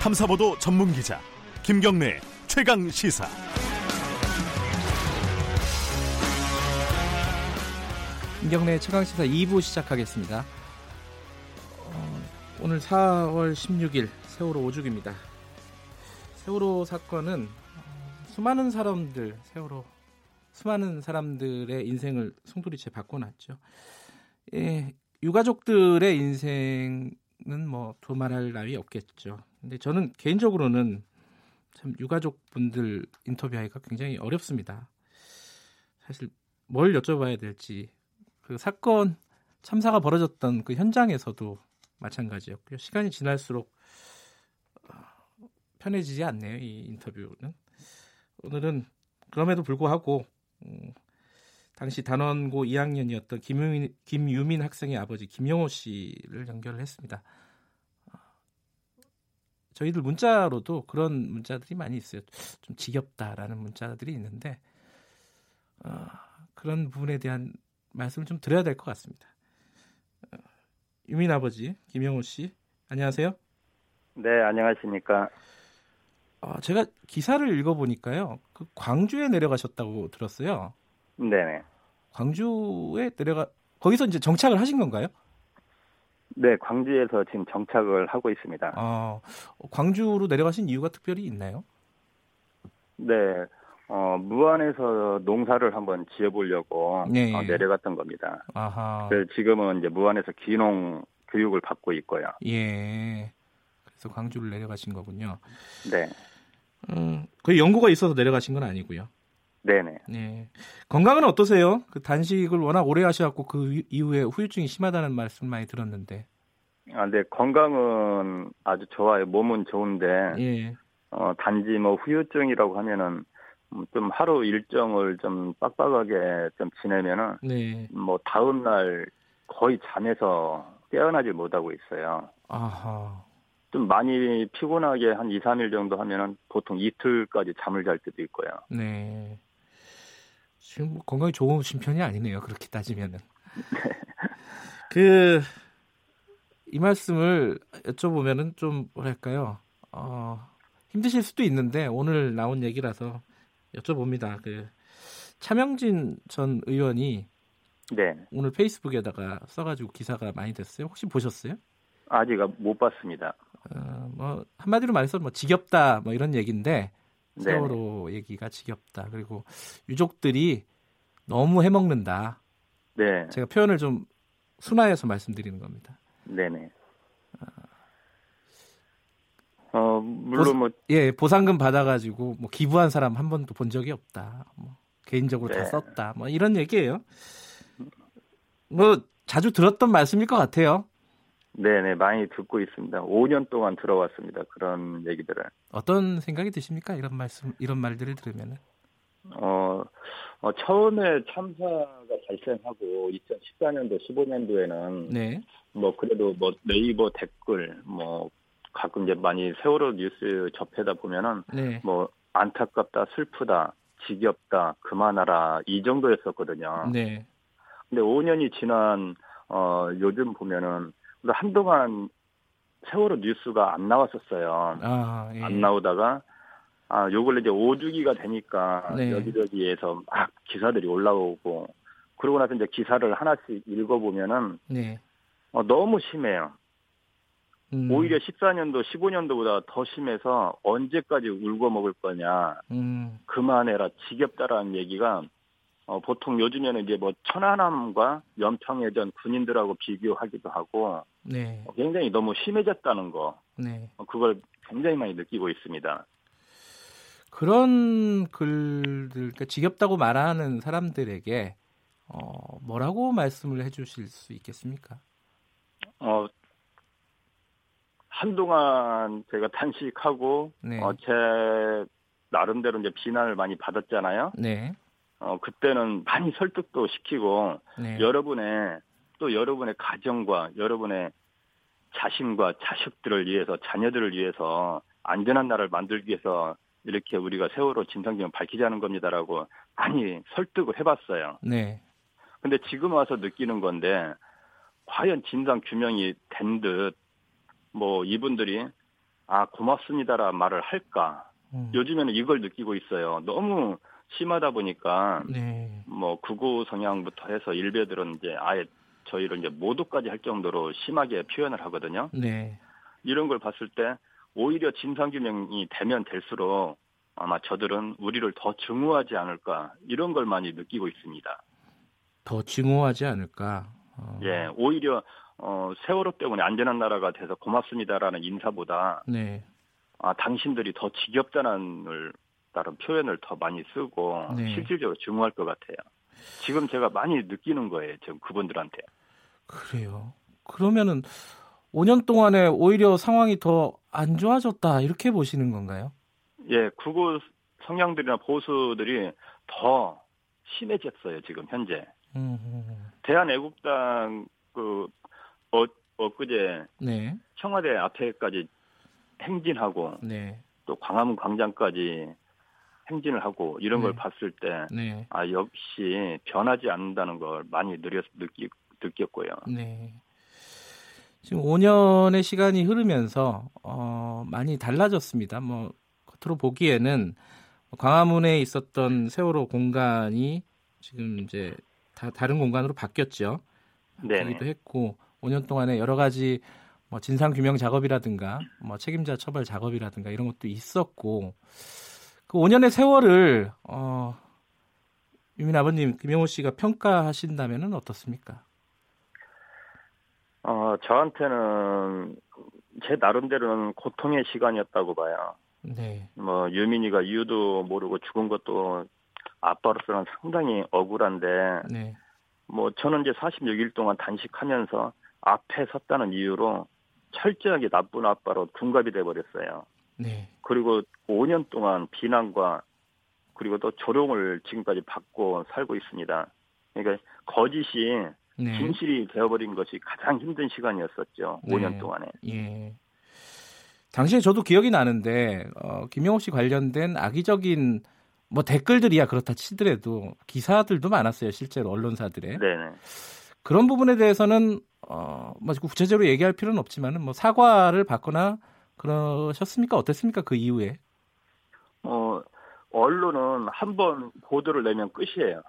탐사보도 전문 기자 김경래 최강 시사. 김경래 최강 시사 2부 시작하겠습니다. 어, 오늘 4월 16일 세월호 5주기입니다. 세월호 사건은 어, 수많은 사람들 세월호 수많은 사람들의 인생을 송두리째 바꿔놨죠. 예, 유가족들의 인생은 뭐 두말할 나위 없겠죠. 근데 저는 개인적으로는 참 유가족 분들 인터뷰하기가 굉장히 어렵습니다. 사실 뭘 여쭤봐야 될지 그 사건 참사가 벌어졌던 그 현장에서도 마찬가지였고요. 시간이 지날수록 어, 편해지지 않네요. 이 인터뷰는 오늘은 그럼에도 불구하고 음, 당시 단원고 2학년이었던 김유민, 김유민 학생의 아버지 김영호 씨를 연결을 했습니다. 어, 저희들 문자로도 그런 문자들이 많이 있어요. 좀 지겹다라는 문자들이 있는데 어, 그런 부분에 대한 말씀을 좀 드려야 될 것 같습니다. 어, 유민 아버지 김영호 씨 안녕하세요. 네 안녕하십니까. 어, 제가 기사를 읽어보니까요. 그 광주에 내려가셨다고 들었어요. 네네. 광주에 내려가 거기서 이제 정착을 하신 건가요? 네, 광주에서 지금 정착을 하고 있습니다. 아, 광주로 내려가신 이유가 특별히 있나요? 네, 어, 무안에서 농사를 한번 지어보려고 네. 어, 내려갔던 겁니다. 아하. 그래서 지금은 이제 무안에서 기농 교육을 받고 있고요. 예. 그래서 광주를 내려가신 거군요. 네, 음, 그 연구가 있어서 내려가신 건 아니고요. 네네. 네. 건강은 어떠세요? 그 단식을 워낙 오래 하셔갖고 그 이후에 후유증이 심하다는 말씀 많이 들었는데. 아, 네, 건강은 아주 좋아요. 몸은 좋은데, 예. 어, 단지 뭐 후유증이라고 하면은 음, 좀 하루 일정을 좀 빡빡하게 좀 지내면은 네. 뭐 다음 날 거의 잠에서 깨어나지 못하고 있어요. 아하. 좀 많이 피곤하게 한 2, 3일 정도 하면은 보통 이틀까지 잠을 잘 때도 있고요. 네. 지금 뭐 건강이 좋으신 편이 아니네요. 그렇게 따지면은. 그, 이 말씀을 여쭤보면은 좀, 뭐랄까요. 어, 힘드실 수도 있는데, 오늘 나온 얘기라서 여쭤봅니다. 그, 차명진 전 의원이 네. 오늘 페이스북에다가 써가지고 기사가 많이 됐어요. 혹시 보셨어요? 아직 못 봤습니다. 어, 뭐, 한마디로 말해서 뭐, 지겹다, 뭐 이런 얘기인데, 네. 세월호 얘기가 지겹다. 그리고 유족들이 너무 해먹는다. 네. 제가 표현을 좀 순화해서 말씀드리는 겁니다. 네네. 어, 물론 뭐, 예, 보상금 받아가지고 뭐 기부한 사람 한 번도 본 적이 없다. 뭐 개인적으로 다 네. 썼다. 뭐 이런 얘기예요. 뭐 자주 들었던 말씀일 것 같아요. 네네, 많이 듣고 있습니다. 5년 동안 들어왔습니다. 그런 얘기들을. 어떤 생각이 드십니까? 이런 말씀, 이런 말들을 들으면은. 어, 어, 처음에 참사가 발생하고 2014년도, 15년도에는 네, 뭐 그래도 뭐 네이버 댓글 뭐 가끔 이제 많이 세월호 뉴스 접해다 보면은 네, 뭐 안타깝다, 슬프다, 지겹다, 그만하라 이 정도였었거든요. 네, 근데 5년이 지난 어 요즘 보면은 근데 한동안 세월호 뉴스가 안 나왔었어요. 아, 예. 안 나오다가 아 요걸 이제 5주기가 되니까 네. 여기저기에서 막 기사들이 올라오고 그러고 나서 이제 기사를 하나씩 읽어보면은 네. 어, 너무 심해요. 음, 오히려 14년도, 15년도보다 더 심해서 언제까지 울고 먹을 거냐, 음, 그만해라, 지겹다라는 얘기가 어, 보통 요즘에는 이제 뭐 천안함과 연평해전 군인들하고 비교하기도 하고 네, 어, 굉장히 너무 심해졌다는 거, 네. 어, 그걸 굉장히 많이 느끼고 있습니다. 그런 글들, 그러니까 지겹다고 말하는 사람들에게 어, 뭐라고 말씀을 해주실 수 있겠습니까? 어, 한동안 제가 단식하고 네, 어, 제 나름대로 이제 비난을 많이 받았잖아요. 네, 어, 그때는 많이 설득도 시키고 네, 여러분의 또 여러분의 가정과 여러분의 자신과 자식들을 위해서 자녀들을 위해서 안전한 나라를 만들기 위해서 이렇게 우리가 세월호 진상규명 밝히자는 겁니다라고 많이 설득을 해봤어요. 네, 근데 지금 와서 느끼는 건데 과연 진상 규명이 된 듯 뭐 이분들이 아 고맙습니다라 말을 할까? 음. 요즘에는 이걸 느끼고 있어요. 너무 심하다 보니까 네. 뭐 극우 성향부터 해서 일베들은 이제 아예 저희를 이제 모두까지 할 정도로 심하게 표현을 하거든요. 네. 이런 걸 봤을 때 오히려 진상규명이 되면 될수록 아마 저들은 우리를 더 증오하지 않을까 이런 걸 많이 느끼고 있습니다. 더 증오하지 않을까. 어. 예, 오히려 어, 세월호 때문에 안전한 나라가 돼서 고맙습니다라는 인사보다 네. 아 당신들이 더 지겹다는 다른 표현을 더 많이 쓰고 네. 실질적으로 증오할 것 같아요. 지금 제가 많이 느끼는 거예요. 지금 그분들한테. 그래요. 그러면은 5년 동안에 오히려 상황이 더 안 좋아졌다 이렇게 보시는 건가요? 예, 극우 성향들이나 보수들이 더 심해졌어요. 지금 현재. 음, 대한애국당 그 어, 엊그제 네. 청와대 앞에까지 행진하고 네. 또 광화문 광장까지 행진을 하고 이런 걸 네. 봤을 때 네. 아, 역시 변하지 않는다는 걸 많이 느꼈, 느끼, 느꼈고요. 네. 지금 5년의 시간이 흐르면서 어, 많이 달라졌습니다. 뭐 겉으로 보기에는 광화문에 있었던 세월호 공간이 지금 이제 다 다른 공간으로 바뀌었죠. 네네. 바뀌기도 했고 5년 동안에 여러 가지 뭐 진상 규명 작업이라든가 뭐 책임자 처벌 작업이라든가 이런 것도 있었고 그 5년의 세월을 어, 유민 아버님 김영호 씨가 평가하신다면은 어떻습니까? 어, 저한테는 제 나름대로는 고통의 시간이었다고 봐요. 네. 뭐 유민이가 이유도 모르고 죽은 것도 아빠로서는 상당히 억울한데 네. 뭐 저는 이제 46일 동안 단식하면서 앞에 섰다는 이유로 철저하게 나쁜 아빠로 둔갑이 돼 버렸어요. 네. 그리고 5년 동안 비난과 그리고 또 조롱을 지금까지 받고 살고 있습니다. 그러니까 거짓이 네. 진실이 되어버린 것이 가장 힘든 시간이었었죠. 네. 5년 동안에. 예. 당시에 저도 기억이 나는데 어, 김영호 씨 관련된 악의적인 뭐 댓글들이야 그렇다 치더라도 기사들도 많았어요 실제로 언론사들의 네네. 그런 부분에 대해서는 어, 뭐 구체적으로 얘기할 필요는 없지만은 뭐 사과를 받거나 그러셨습니까 어땠습니까 그 이후에 어, 언론은 한 번 보도를 내면 끝이에요.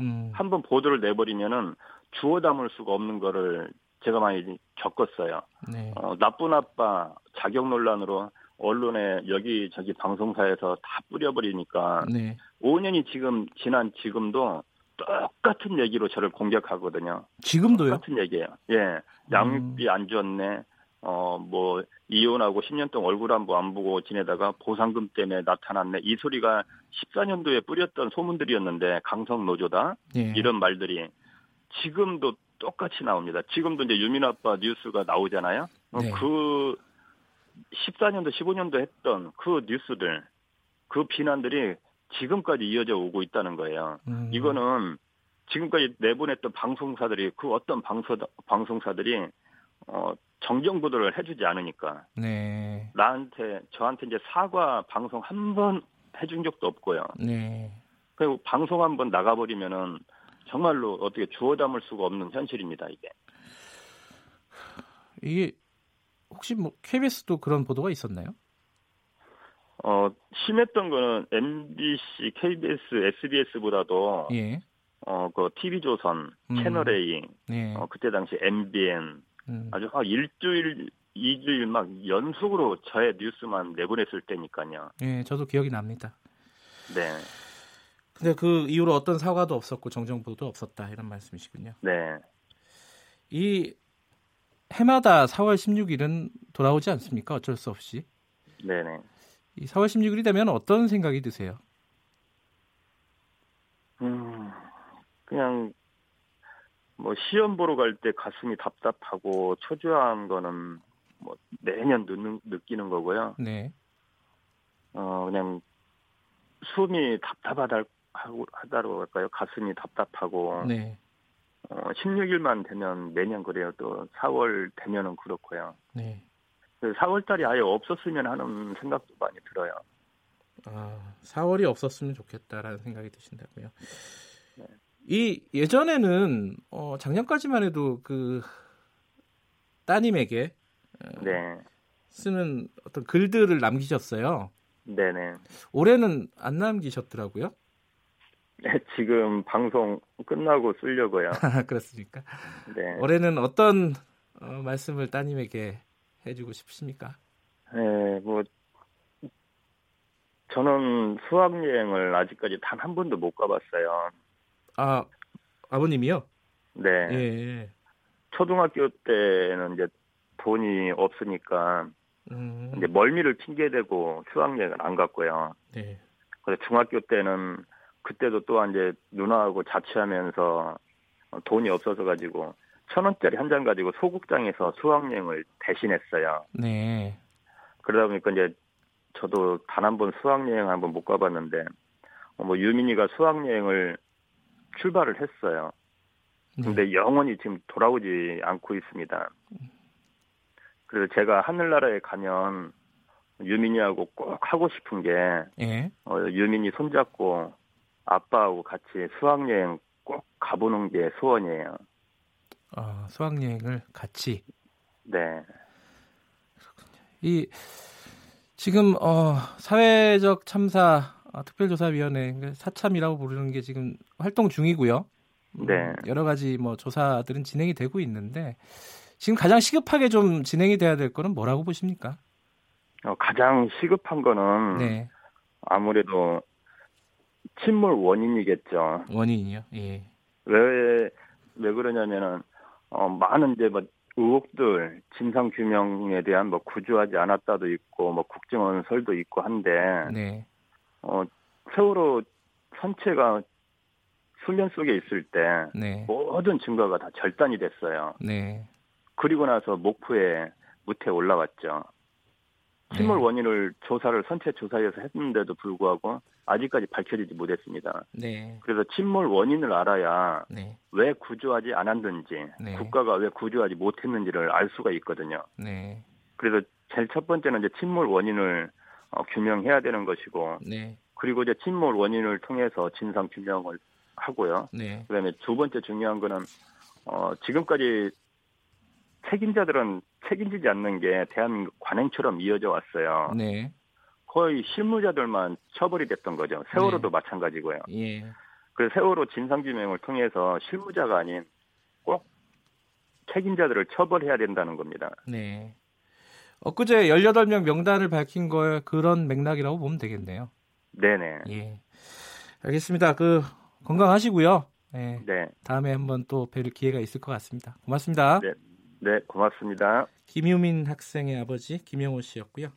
음, 한번 보도를 내버리면은 주워 담을 수가 없는 거를 제가 많이 겪었어요. 네. 어, 나쁜 아빠 자격 논란으로 언론에 여기저기 방송사에서 다 뿌려버리니까 네. 5년이 지금 지난 지금도 똑같은 얘기로 저를 공격하거든요. 지금도요 똑같은 얘기예요. 예, 양육비 안 줬네. 어, 뭐 이혼하고 10년 동안 얼굴 한 번 안 보고 지내다가 보상금 때문에 나타났네. 이 소리가 14년도에 뿌렸던 소문들이었는데 강성 노조다. 네. 이런 말들이 지금도 똑같이 나옵니다. 지금도 이제 유민 아빠 뉴스가 나오잖아요. 어, 네. 그 14년도, 15년도 했던 그 뉴스들, 그 비난들이 지금까지 이어져 오고 있다는 거예요. 음, 이거는 지금까지 내보냈던 방송사들이 그 어떤 방송 방송사들이 어 정정 보도를 해주지 않으니까 네. 나한테 저한테 이제 사과 방송 한 번 해준 적도 없고요. 네. 그리고 방송 한 번 나가버리면은 정말로 어떻게 주워 담을 수가 없는 현실입니다 이게. 이게 혹시 뭐 KBS도 그런 보도가 있었나요? 어 심했던 거는 MBC, KBS, SBS보다도 예. 어그 TV 조선, 음. 채널 A, 네. 어 그때 당시 MBN 음, 아주 한 일주일, 이주일 막 연속으로 저의 뉴스만 내보냈을 때니까요. 예, 저도 기억이 납니다. 네, 근데 그 이후로 어떤 사과도 없었고 정정보도 없었다 이런 말씀이시군요. 네. 이 해마다 4월 16일은 돌아오지 않습니까? 어쩔 수 없이. 네네. 이 4월 16일이 되면 어떤 생각이 드세요? 음, 그냥, 뭐, 시험 보러 갈 때 가슴이 답답하고 초조한 거는 뭐, 매년 느, 느끼는 거고요. 네. 어, 그냥, 숨이 답답하다, 하고, 하다고 할까요? 가슴이 답답하고. 네. 어, 16일만 되면 매년 그래요. 또 4월 되면은 그렇고요. 네. 4월 달이 아예 없었으면 하는 생각도 많이 들어요. 아, 4월이 없었으면 좋겠다라는 생각이 드신다고요. 네. 이 예전에는 어, 작년까지만 해도 그 따님에게 어, 네. 쓰는 어떤 글들을 남기셨어요. 네네. 올해는 안 남기셨더라고요. 네, 지금 방송 끝나고 쓰려고요. 그렇습니까? 네. 올해는 어떤 어, 말씀을 따님에게 해주고 싶으십니까? 네, 뭐 저는 수학 여행을 아직까지 단 한 번도 못 가봤어요. 아 아버님이요? 네. 예. 초등학교 때는 이제 돈이 없으니까 음, 이제 멀미를 핑계대고 수학 여행을 안 갔고요. 네. 그래서 중학교 때는 그때도 또한 이제 누나하고 자취하면서 돈이 없어서 가지고 천 원짜리 한 장 가지고 소극장에서 수학 여행을 대신했어요. 네. 그러다 보니까 이제 저도 단 한 번 수학 여행 한 번 못 가봤는데 어, 뭐 유민이가 수학 여행을 출발을 했어요. 네. 근데 영원히 지금 돌아오지 않고 있습니다. 그래서 제가 하늘나라에 가면 유민이하고 꼭 하고 싶은 게 예. 어, 유민이 손잡고 아빠하고 같이 수학 여행 꼭 가보는 게 소원이에요. 어, 수학 여행을 같이 네, 이 지금 어, 사회적 참사 어, 특별조사위원회 그러니까 사참이라고 부르는 게 지금 활동 중이고요. 음, 네. 여러 가지 뭐 조사들은 진행이 되고 있는데 지금 가장 시급하게 좀 진행이 돼야 될 거는 뭐라고 보십니까? 어, 가장 시급한 거는 네, 아무래도 침몰 원인이겠죠. 원인이요. 예, 왜, 왜 그러냐면은, 어, 많은 이제 뭐 의혹들, 진상 규명에 대한 뭐 구조하지 않았다도 있고, 뭐 국정원설도 있고 한데, 네, 어, 세월호 선체가 수면 속에 있을 때 네, 모든 증거가 다 절단이 됐어요. 네, 그리고 나서 목포에 무태 올라왔죠. 침몰 네. 원인을 조사를 선체 조사에서 했는데도 불구하고 아직까지 밝혀지지 못했습니다. 네, 그래서 침몰 원인을 알아야 네, 왜 구조하지 않았는지 네. 국가가 왜 구조하지 못했는지를 알 수가 있거든요. 네, 그래서 제일 첫 번째는 이제 침몰 원인을 어, 규명해야 되는 것이고 네, 그리고 이제 침몰 원인을 통해서 진상 규명을 하고요. 네, 그다음에 두 번째 중요한 거는 어, 지금까지 책임자들은 책임지지 않는 게 대한민국 관행처럼 이어져 왔어요. 네, 거의 실무자들만 처벌이 됐던 거죠. 세월호도 네. 마찬가지고요. 예, 그래서 세월호 진상규명을 통해서 실무자가 아닌 꼭 책임자들을 처벌해야 된다는 겁니다. 네. 엊그제 18명 명단을 밝힌 거에 그런 맥락이라고 보면 되겠네요. 네네. 예. 알겠습니다. 그 건강하시고요. 예. 네. 다음에 한번 또 뵐 기회가 있을 것 같습니다. 고맙습니다. 네. 네, 고맙습니다. 김유민 학생의 아버지 김영호 씨였고요.